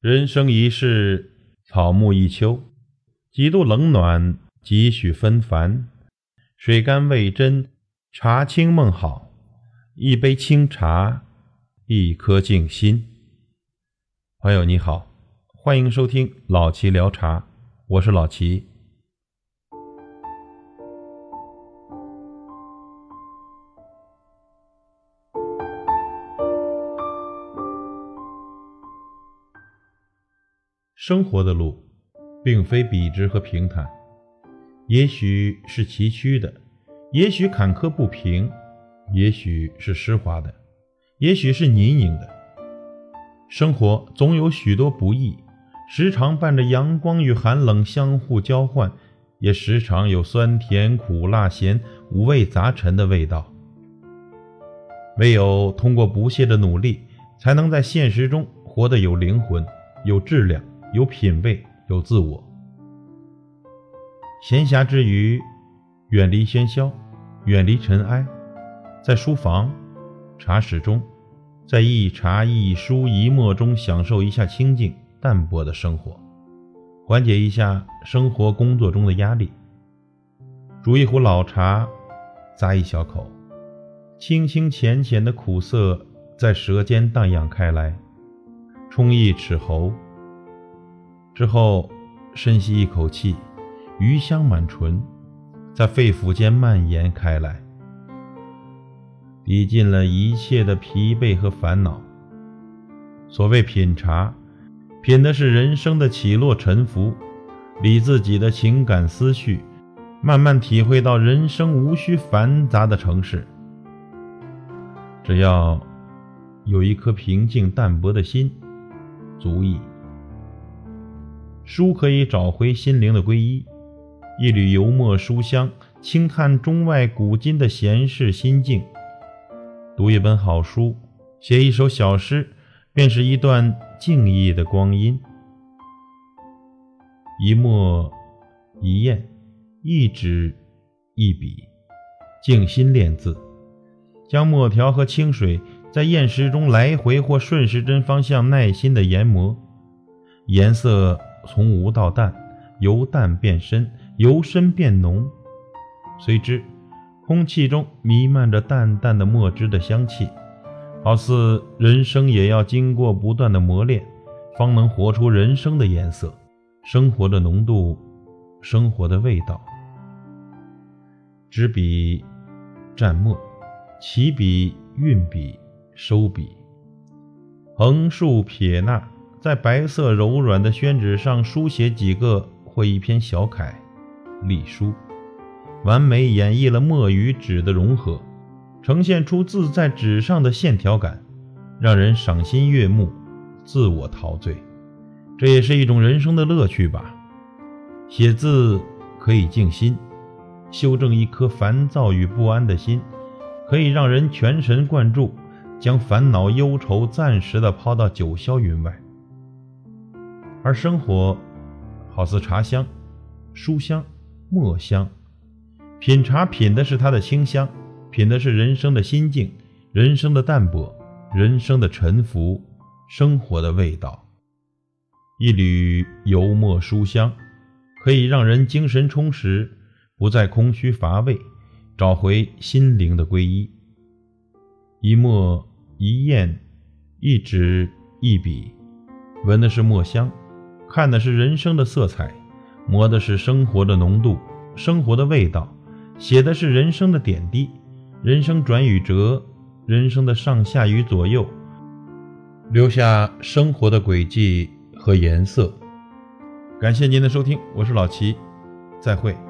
人生一世，草木一秋，几度冷暖，几许纷繁。水甘味真，茶清梦好，一杯清茶，一颗静心。朋友你好，欢迎收听老齐聊茶，我是老齐。生活的路，并非笔直和平坦，也许是崎岖的，也许坎坷不平，也许是湿滑的，也许是泥泞的。生活总有许多不易，时常伴着阳光与寒冷相互交换，也时常有酸甜苦辣咸五味杂陈的味道。唯有通过不懈的努力，才能在现实中活得有灵魂、有质量。有品味，有自我。闲暇之余，远离喧嚣，远离尘埃，在书房、茶室中，在一茶一书一墨中，享受一下清静淡泊的生活，缓解一下生活工作中的压力。煮一壶老茶，咂一小口，清清浅浅的苦涩在舌尖荡漾开来，冲一齿喉。之后，深吸一口气，余香满唇，在肺腑间蔓延开来，抵尽了一切的疲惫和烦恼。所谓品茶，品的是人生的起落沉浮，理自己的情感思绪，慢慢体会到人生无需繁杂的城市，只要有一颗平静淡泊的心，足矣。书可以找回心灵的皈依，一缕油墨书香，轻叹中外古今的闲适心境。读一本好书，写一首小诗，便是一段静谧的光阴。一墨一砚，一纸一笔，静心练字，将墨条和清水在砚石中来回或顺时针方向耐心的研磨，颜色。从无到淡，由淡变深，由深变浓，随之，空气中弥漫着淡淡的墨汁的香气，好似人生也要经过不断的磨练，方能活出人生的颜色，生活的浓度，生活的味道。执笔，蘸墨，起笔，运笔，收笔，横竖撇捺。在白色柔软的宣纸上书写几个或一篇小楷，隶书，完美演绎了墨与纸的融合，呈现出字在纸上的线条感，让人赏心悦目，自我陶醉。这也是一种人生的乐趣吧。写字可以静心，修正一颗烦躁与不安的心，可以让人全神贯注，将烦恼忧愁暂时的抛到九霄云外。而生活，好似茶香、书香、墨香。品茶品的是它的清香，品的是人生的心境、人生的淡泊、人生的沉浮、生活的味道。一缕油墨书香，可以让人精神充实，不再空虚乏味，找回心灵的皈依。一墨一砚，一纸一笔，闻的是墨香。看的是人生的色彩，磨的是生活的浓度，生活的味道，写的是人生的点滴，人生转与折，人生的上下与左右，留下生活的轨迹和颜色。感谢您的收听，我是老齐，再会。